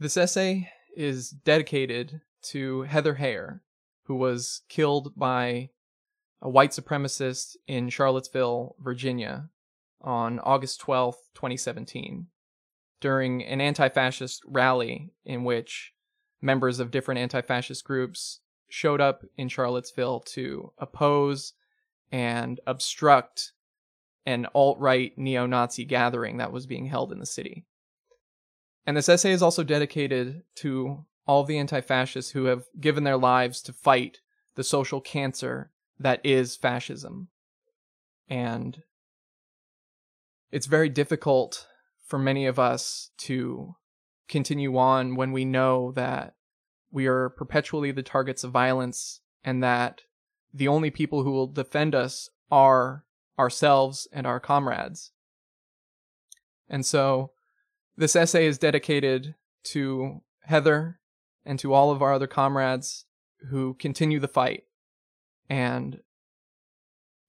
This essay is dedicated to Heather Heyer, who was killed by a white supremacist in Charlottesville, Virginia on August 12, 2017, during an anti fascist rally in which members of different anti fascist groups showed up in Charlottesville to oppose and obstruct an alt right neo Nazi gathering that was being held in the city. And this essay is also dedicated to all the anti fascists who have given their lives to fight the social cancer that is fascism. And it's very difficult for many of us to continue on when we know that we are perpetually the targets of violence and that the only people who will defend us are ourselves and our comrades. And so this essay is dedicated to Heather and to all of our other comrades who continue the fight. And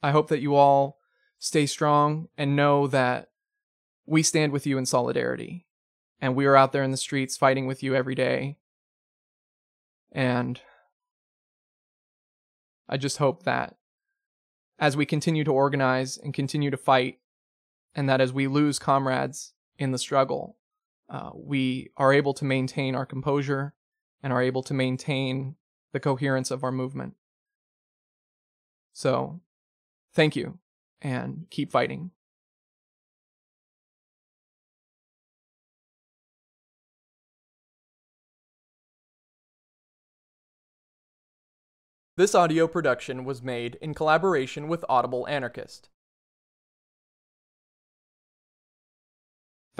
I hope that you all stay strong and know that we stand with you in solidarity. And we are out there in the streets fighting with you every day. And I just hope that as we continue to organize and continue to fight, and that as we lose comrades in the struggle, uh, we are able to maintain our composure and are able to maintain the coherence of our movement. So, thank you and keep fighting. This audio production was made in collaboration with Audible Anarchist.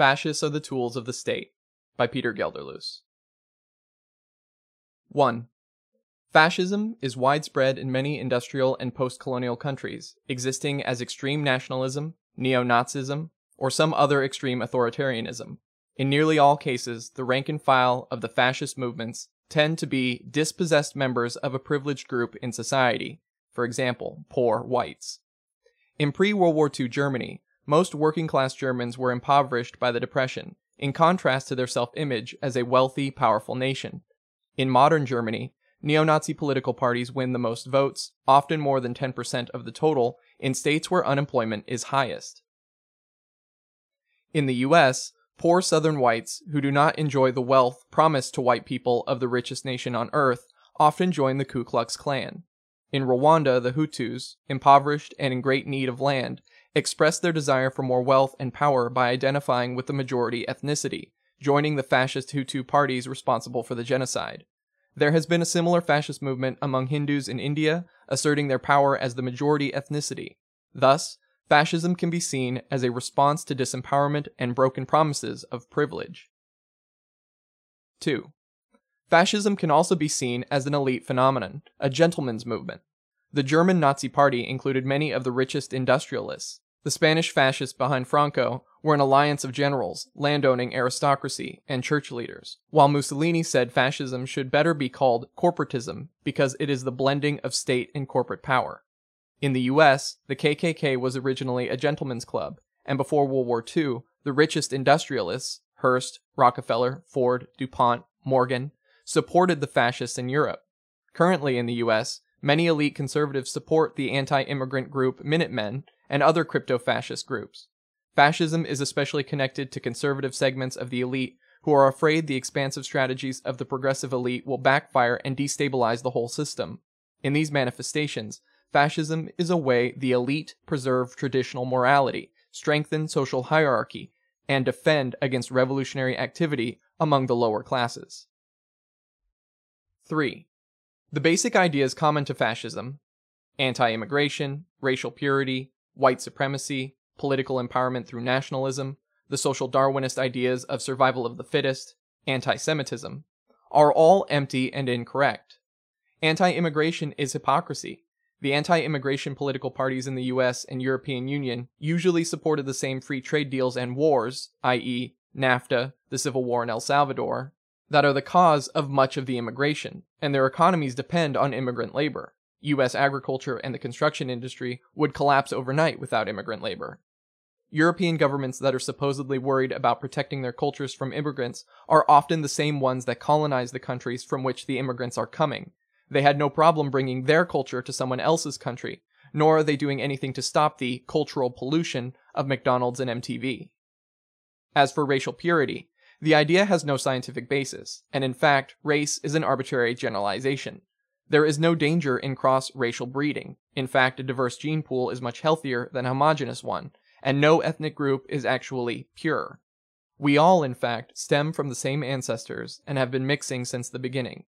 Fascists are the Tools of the State by Peter Gelderloos. 1. Fascism is widespread in many industrial and post colonial countries, existing as extreme nationalism, neo Nazism, or some other extreme authoritarianism. In nearly all cases, the rank and file of the fascist movements tend to be dispossessed members of a privileged group in society, for example, poor whites. In pre World War II Germany, most working class Germans were impoverished by the Depression, in contrast to their self image as a wealthy, powerful nation. In modern Germany, neo Nazi political parties win the most votes, often more than 10% of the total, in states where unemployment is highest. In the US, Poor Southern whites who do not enjoy the wealth promised to white people of the richest nation on earth often join the Ku Klux Klan. In Rwanda, the Hutus, impoverished and in great need of land, expressed their desire for more wealth and power by identifying with the majority ethnicity, joining the fascist Hutu parties responsible for the genocide. There has been a similar fascist movement among Hindus in India, asserting their power as the majority ethnicity. Thus, fascism can be seen as a response to disempowerment and broken promises of privilege. 2. Fascism can also be seen as an elite phenomenon, a gentleman's movement. The German Nazi Party included many of the richest industrialists. The Spanish fascists behind Franco were an alliance of generals, landowning aristocracy, and church leaders, while Mussolini said fascism should better be called corporatism because it is the blending of state and corporate power. In the US, the KKK was originally a gentleman's club, and before World War II, the richest industrialists, Hearst, Rockefeller, Ford, DuPont, Morgan, supported the fascists in Europe. Currently in the US, many elite conservatives support the anti immigrant group Minutemen and other crypto fascist groups. Fascism is especially connected to conservative segments of the elite who are afraid the expansive strategies of the progressive elite will backfire and destabilize the whole system. In these manifestations, fascism is a way the elite preserve traditional morality, strengthen social hierarchy, and defend against revolutionary activity among the lower classes. 3. The basic ideas common to fascism anti immigration, racial purity, white supremacy, political empowerment through nationalism, the social Darwinist ideas of survival of the fittest, anti Semitism are all empty and incorrect. Anti immigration is hypocrisy, the anti immigration political parties in the US and European Union usually supported the same free trade deals and wars, i.e., NAFTA, the civil war in El Salvador, that are the cause of much of the immigration, and their economies depend on immigrant labor. US agriculture and the construction industry would collapse overnight without immigrant labor. European governments that are supposedly worried about protecting their cultures from immigrants are often the same ones that colonize the countries from which the immigrants are coming. They had no problem bringing their culture to someone else's country, nor are they doing anything to stop the cultural pollution of McDonald's and MTV. As for racial purity, the idea has no scientific basis, and in fact, race is an arbitrary generalization. There is no danger in cross racial breeding. In fact, a diverse gene pool is much healthier than a homogeneous one, and no ethnic group is actually pure. We all, in fact, stem from the same ancestors and have been mixing since the beginning.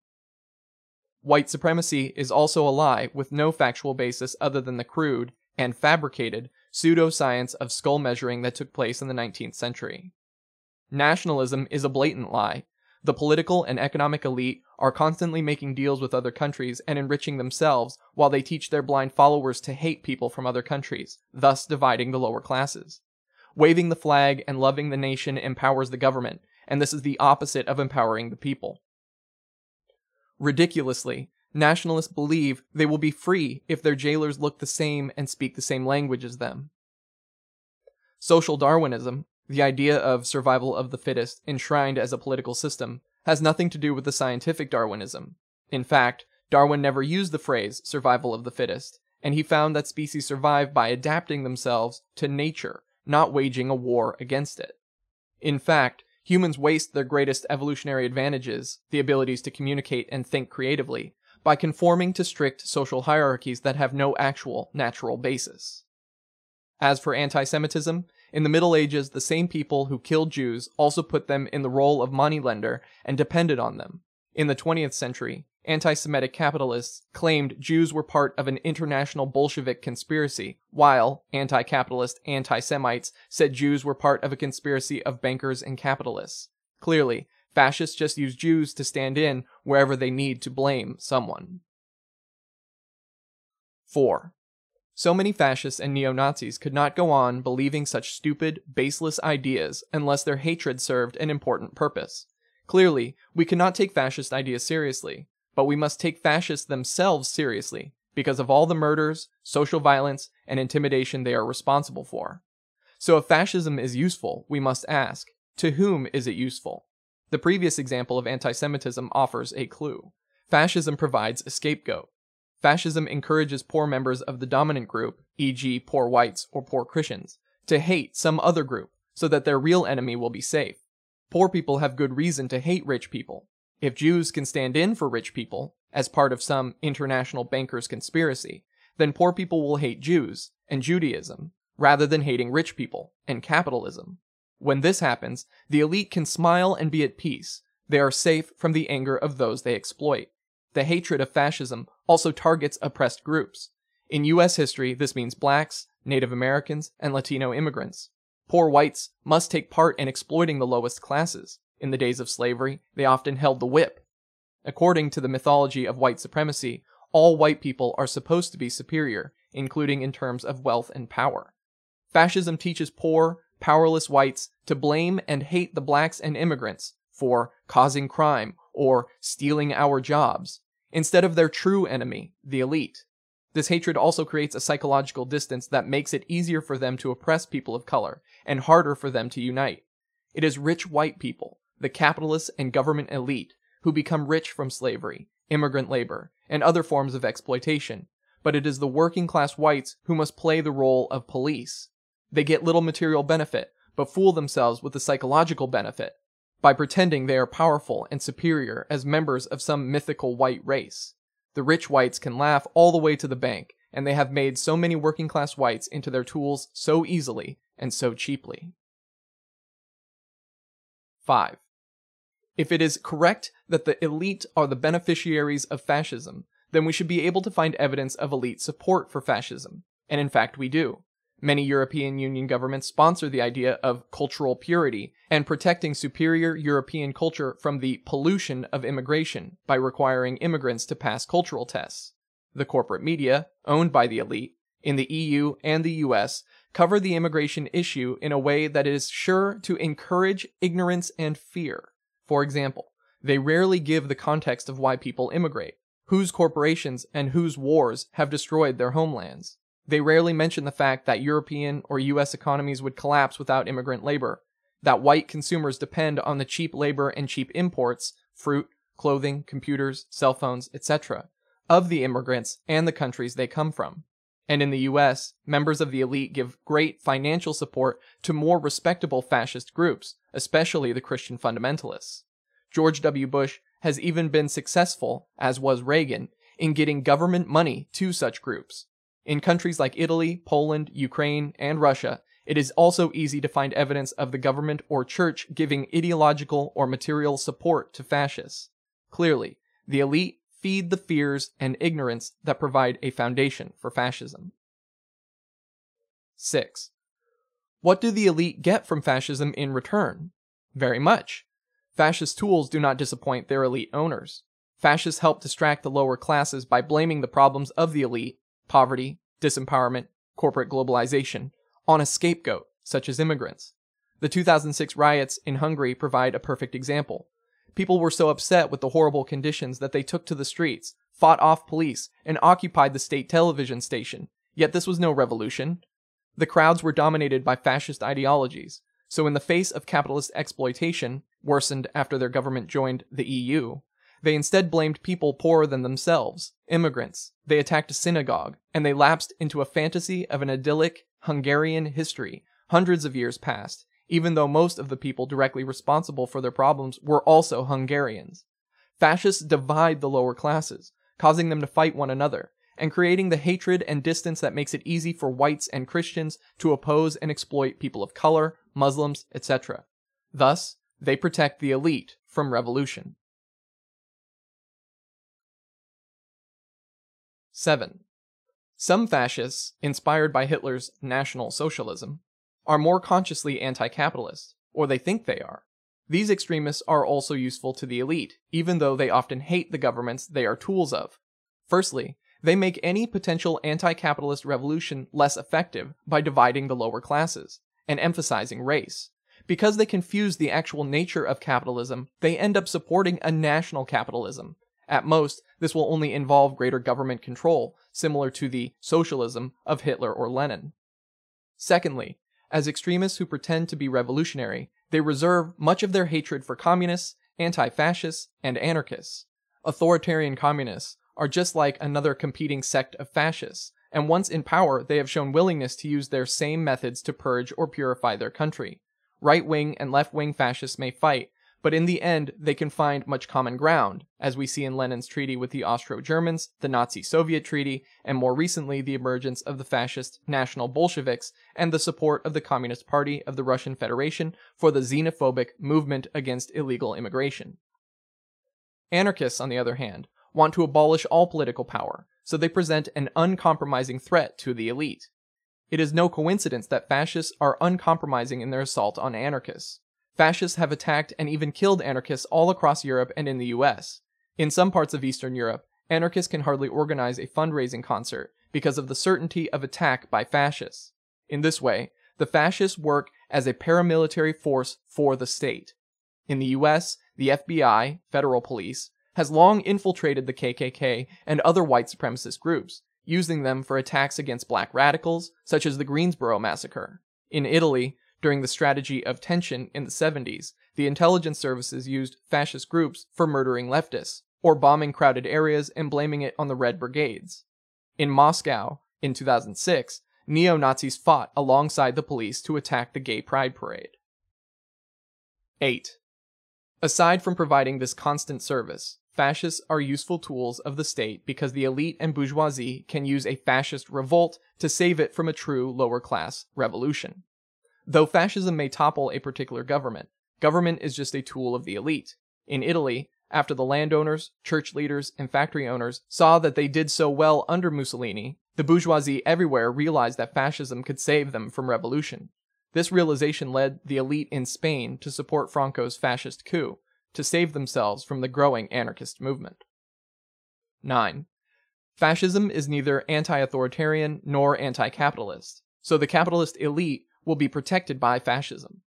White supremacy is also a lie with no factual basis other than the crude and fabricated pseudoscience of skull measuring that took place in the 19th century. Nationalism is a blatant lie. The political and economic elite are constantly making deals with other countries and enriching themselves while they teach their blind followers to hate people from other countries, thus dividing the lower classes. Waving the flag and loving the nation empowers the government, and this is the opposite of empowering the people. Ridiculously, nationalists believe they will be free if their jailers look the same and speak the same language as them. Social Darwinism, the idea of survival of the fittest enshrined as a political system, has nothing to do with the scientific Darwinism. In fact, Darwin never used the phrase survival of the fittest, and he found that species survive by adapting themselves to nature, not waging a war against it. In fact, humans waste their greatest evolutionary advantages, the abilities to communicate and think creatively, by conforming to strict social hierarchies that have no actual natural basis. As for anti Semitism, in the Middle Ages, the same people who killed Jews also put them in the role of moneylender and depended on them. In the 20th century, anti Semitic capitalists claimed Jews were part of an international Bolshevik conspiracy, while anti capitalist anti Semites said Jews were part of a conspiracy of bankers and capitalists. Clearly, fascists just use Jews to stand in wherever they need to blame someone. 4. So many fascists and neo Nazis could not go on believing such stupid, baseless ideas unless their hatred served an important purpose. Clearly, we cannot take fascist ideas seriously, but we must take fascists themselves seriously because of all the murders, social violence, and intimidation they are responsible for. So if fascism is useful, we must ask, to whom is it useful? The previous example of anti Semitism offers a clue. Fascism provides a scapegoat. Fascism encourages poor members of the dominant group, e.g., poor whites or poor Christians, to hate some other group so that their real enemy will be safe. Poor people have good reason to hate rich people. If Jews can stand in for rich people, as part of some international bankers' conspiracy, then poor people will hate Jews and Judaism rather than hating rich people and capitalism. When this happens, the elite can smile and be at peace. They are safe from the anger of those they exploit. The hatred of fascism also targets oppressed groups. In US history, this means blacks, Native Americans, and Latino immigrants. Poor whites must take part in exploiting the lowest classes. In the days of slavery, they often held the whip. According to the mythology of white supremacy, all white people are supposed to be superior, including in terms of wealth and power. Fascism teaches poor, powerless whites to blame and hate the blacks and immigrants for causing crime or stealing our jobs, instead of their true enemy, the elite. This hatred also creates a psychological distance that makes it easier for them to oppress people of color and harder for them to unite. It is rich white people, the capitalists and government elite, who become rich from slavery, immigrant labor, and other forms of exploitation, but it is the working class whites who must play the role of police. They get little material benefit, but fool themselves with the psychological benefit by pretending they are powerful and superior as members of some mythical white race. The rich whites can laugh all the way to the bank, and they have made so many working class whites into their tools so easily and so cheaply. 5. If it is correct that the elite are the beneficiaries of fascism, then we should be able to find evidence of elite support for fascism, and in fact we do. Many European Union governments sponsor the idea of cultural purity and protecting superior European culture from the pollution of immigration by requiring immigrants to pass cultural tests. The corporate media, owned by the elite, in the EU and the US, cover the immigration issue in a way that is sure to encourage ignorance and fear. For example, they rarely give the context of why people immigrate, whose corporations and whose wars have destroyed their homelands. They rarely mention the fact that European or US economies would collapse without immigrant labor, that white consumers depend on the cheap labor and cheap imports, fruit, clothing, computers, cell phones, etc., of the immigrants and the countries they come from. And in the US, members of the elite give great financial support to more respectable fascist groups, especially the Christian fundamentalists. George W. Bush has even been successful, as was Reagan, in getting government money to such groups. In countries like Italy, Poland, Ukraine, and Russia, it is also easy to find evidence of the government or church giving ideological or material support to fascists. Clearly, the elite feed the fears and ignorance that provide a foundation for fascism. 6. What do the elite get from fascism in return? Very much. Fascist tools do not disappoint their elite owners. Fascists help distract the lower classes by blaming the problems of the elite, poverty, disempowerment, corporate globalization, on a scapegoat, such as immigrants. The 2006 riots in Hungary provide a perfect example. People were so upset with the horrible conditions that they took to the streets, fought off police, and occupied the state television station. Yet this was no revolution. The crowds were dominated by fascist ideologies, so in the face of capitalist exploitation, worsened after their government joined the EU, they instead blamed people poorer than themselves, immigrants. They attacked a synagogue, and they lapsed into a fantasy of an idyllic Hungarian history, hundreds of years past, even though most of the people directly responsible for their problems were also Hungarians. Fascists divide the lower classes, causing them to fight one another, and creating the hatred and distance that makes it easy for whites and Christians to oppose and exploit people of color, Muslims, etc. Thus, they protect the elite from revolution. 7. Some fascists, inspired by Hitler's National Socialism, are more consciously anti capitalist, or they think they are. These extremists are also useful to the elite, even though they often hate the governments they are tools of. Firstly, they make any potential anti capitalist revolution less effective by dividing the lower classes and emphasizing race. Because they confuse the actual nature of capitalism, they end up supporting a national capitalism. At most, this will only involve greater government control, similar to the socialism of Hitler or Lenin. Secondly, as extremists who pretend to be revolutionary, they reserve much of their hatred for communists, anti fascists, and anarchists. Authoritarian communists are just like another competing sect of fascists, and once in power, they have shown willingness to use their same methods to purge or purify their country. Right wing and left wing fascists may fight, but in the end, they can find much common ground, as we see in Lenin's treaty with the Austro Germans, the Nazi Soviet treaty, and more recently the emergence of the fascist National Bolsheviks and the support of the Communist Party of the Russian Federation for the xenophobic movement against illegal immigration. Anarchists, on the other hand, want to abolish all political power, so they present an uncompromising threat to the elite. It is no coincidence that fascists are uncompromising in their assault on anarchists. Fascists have attacked and even killed anarchists all across Europe and in the US. In some parts of Eastern Europe, anarchists can hardly organize a fundraising concert because of the certainty of attack by fascists. In this way, the fascists work as a paramilitary force for the state. In the US, the FBI, federal police, has long infiltrated the KKK and other white supremacist groups, using them for attacks against black radicals, such as the Greensboro massacre. In Italy, during the strategy of tension in the 70s, the intelligence services used fascist groups for murdering leftists, or bombing crowded areas and blaming it on the Red Brigades. In Moscow, in 2006, neo Nazis fought alongside the police to attack the Gay Pride Parade. 8. Aside from providing this constant service, fascists are useful tools of the state because the elite and bourgeoisie can use a fascist revolt to save it from a true lower class revolution. Though fascism may topple a particular government, government is just a tool of the elite. In Italy, after the landowners, church leaders, and factory owners saw that they did so well under Mussolini, the bourgeoisie everywhere realized that fascism could save them from revolution. This realization led the elite in Spain to support Franco's fascist coup, to save themselves from the growing anarchist movement. 9. Fascism is neither anti authoritarian nor anti capitalist, so the capitalist elite will be protected by fascism.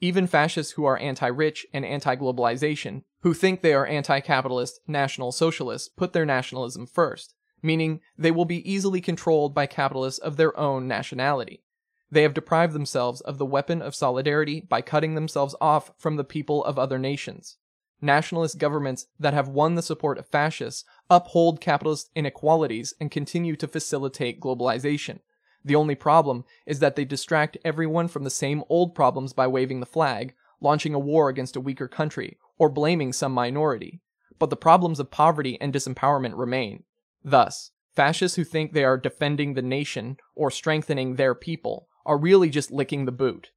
Even fascists who are anti rich and anti globalization, who think they are anti capitalist national socialists, put their nationalism first. meaning they will be easily controlled by capitalists of their own nationality. They have deprived themselves of the weapon of solidarity by cutting themselves off from the people of other nations. Nationalist governments that have won the support of fascists uphold capitalist inequalities and continue to facilitate globalization. The only problem is that they distract everyone from the same old problems by waving the flag, launching a war against a weaker country, or blaming some minority. But the problems of poverty and disempowerment remain. Thus, fascists who think they are defending the nation or strengthening their people are really just licking the boot.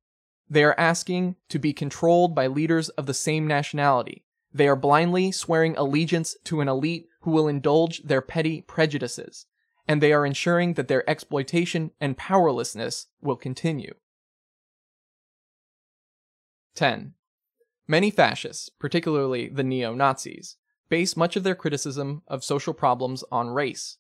They are asking to be controlled by leaders of the same nationality. They are blindly swearing allegiance to an elite who will indulge their petty prejudices, and they are ensuring that their exploitation and powerlessness will continue. 10. Many fascists, particularly the neo Nazis, base much of their criticism of social problems on race.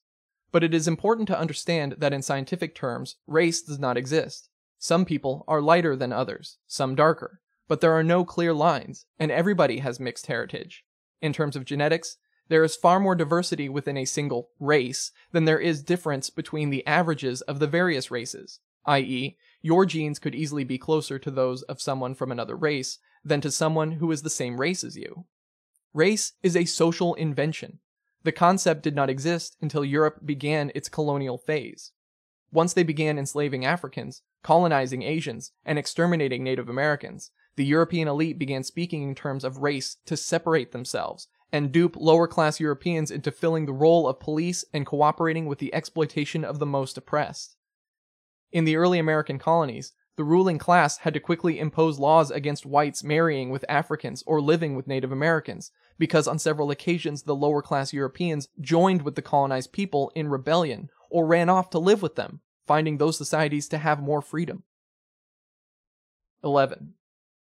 But it is important to understand that in scientific terms, race does not exist. Some people are lighter than others, some darker, but there are no clear lines, and everybody has mixed heritage. In terms of genetics, there is far more diversity within a single race than there is difference between the averages of the various races, i.e., your genes could easily be closer to those of someone from another race than to someone who is the same race as you. Race is a social invention. The concept did not exist until Europe began its colonial phase. Once they began enslaving Africans, colonizing Asians, and exterminating Native Americans, the European elite began speaking in terms of race to separate themselves and dupe lower class Europeans into filling the role of police and cooperating with the exploitation of the most oppressed. In the early American colonies, the ruling class had to quickly impose laws against whites marrying with Africans or living with Native Americans, because on several occasions the lower class Europeans joined with the colonized people in rebellion or ran off to live with them, finding those societies to have more freedom. 11.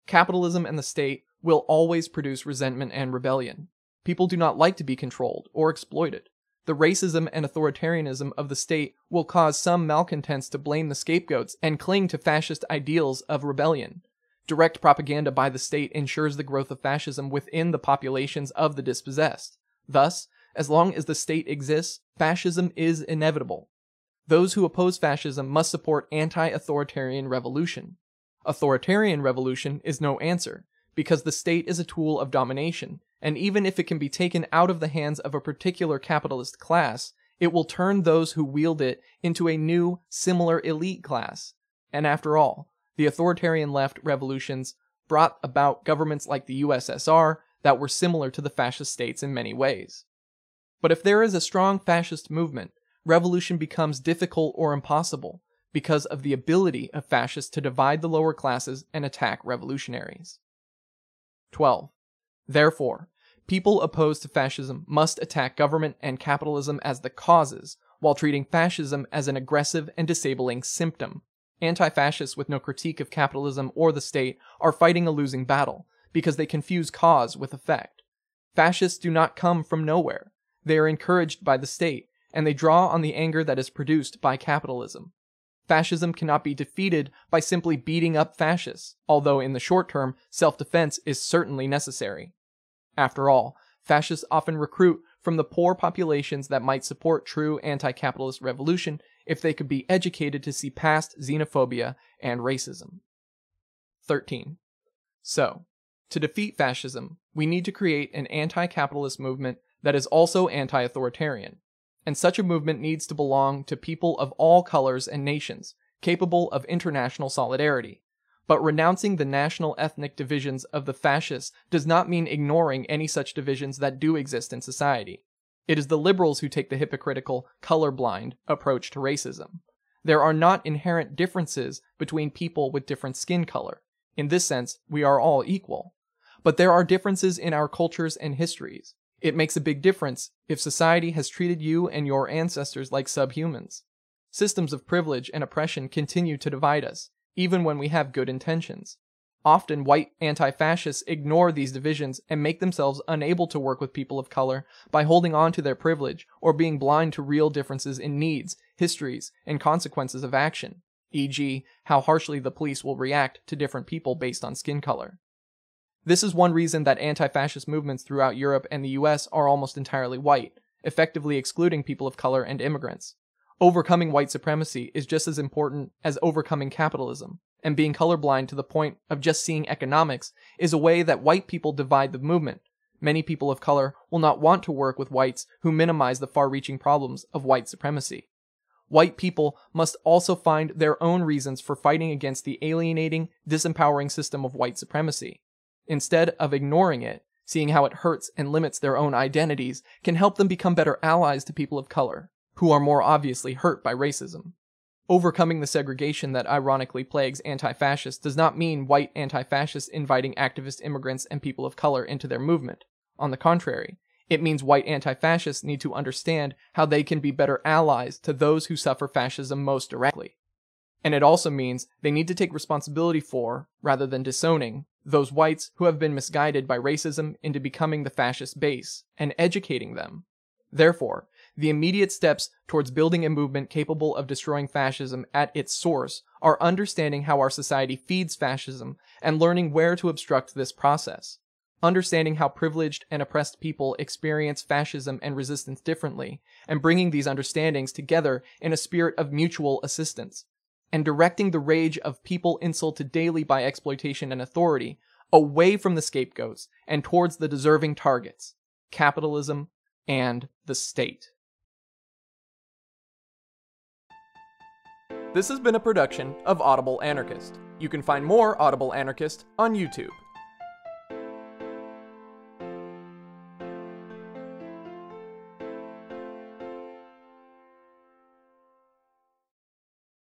Capitalism and the state will always produce resentment and rebellion. People do not like to be controlled or exploited. The racism and authoritarianism of the state will cause some malcontents to blame the scapegoats and cling to fascist ideals of rebellion. Direct propaganda by the state ensures the growth of fascism within the populations of the dispossessed. Thus, as long as the state exists, fascism is inevitable. Those who oppose fascism must support anti authoritarian revolution. Authoritarian revolution is no answer, because the state is a tool of domination, and even if it can be taken out of the hands of a particular capitalist class, it will turn those who wield it into a new, similar elite class. And after all, the authoritarian left revolutions brought about governments like the USSR that were similar to the fascist states in many ways. But if there is a strong fascist movement, revolution becomes difficult or impossible because of the ability of fascists to divide the lower classes and attack revolutionaries. 12. Therefore, people opposed to fascism must attack government and capitalism as the causes, while treating fascism as an aggressive and disabling symptom. Anti fascists with no critique of capitalism or the state are fighting a losing battle because they confuse cause with effect. Fascists do not come from nowhere. They are encouraged by the state, and they draw on the anger that is produced by capitalism. Fascism cannot be defeated by simply beating up fascists, although in the short term, self defense is certainly necessary. After all, fascists often recruit from the poor populations that might support true anti capitalist revolution if they could be educated to see past xenophobia and racism. 13. So, to defeat fascism, we need to create an anti capitalist movement that is also anti authoritarian. And such a movement needs to belong to people of all colors and nations, capable of international solidarity. But renouncing the national ethnic divisions of the fascists does not mean ignoring any such divisions that do exist in society. It is the liberals who take the hypocritical, colorblind approach to racism. There are not inherent differences between people with different skin color. In this sense, we are all equal. But there are differences in our cultures and histories. It makes a big difference if society has treated you and your ancestors like subhumans. Systems of privilege and oppression continue to divide us, even when we have good intentions. Often, white anti fascists ignore these divisions and make themselves unable to work with people of color by holding on to their privilege or being blind to real differences in needs, histories, and consequences of action, e.g., how harshly the police will react to different people based on skin color. This is one reason that anti fascist movements throughout Europe and the US are almost entirely white, effectively excluding people of color and immigrants. Overcoming white supremacy is just as important as overcoming capitalism, and being colorblind to the point of just seeing economics is a way that white people divide the movement. Many people of color will not want to work with whites who minimize the far reaching problems of white supremacy. White people must also find their own reasons for fighting against the alienating, disempowering system of white supremacy. Instead of ignoring it, seeing how it hurts and limits their own identities can help them become better allies to people of color, who are more obviously hurt by racism. Overcoming the segregation that ironically plagues anti fascists does not mean white anti fascists inviting activist immigrants and people of color into their movement. On the contrary, it means white anti fascists need to understand how they can be better allies to those who suffer fascism most directly. And it also means they need to take responsibility for, rather than disowning, those whites who have been misguided by racism into becoming the fascist base, and educating them. Therefore, the immediate steps towards building a movement capable of destroying fascism at its source are understanding how our society feeds fascism and learning where to obstruct this process. Understanding how privileged and oppressed people experience fascism and resistance differently, and bringing these understandings together in a spirit of mutual assistance. And directing the rage of people insulted daily by exploitation and authority away from the scapegoats and towards the deserving targets capitalism and the state. This has been a production of Audible Anarchist. You can find more Audible Anarchist on YouTube.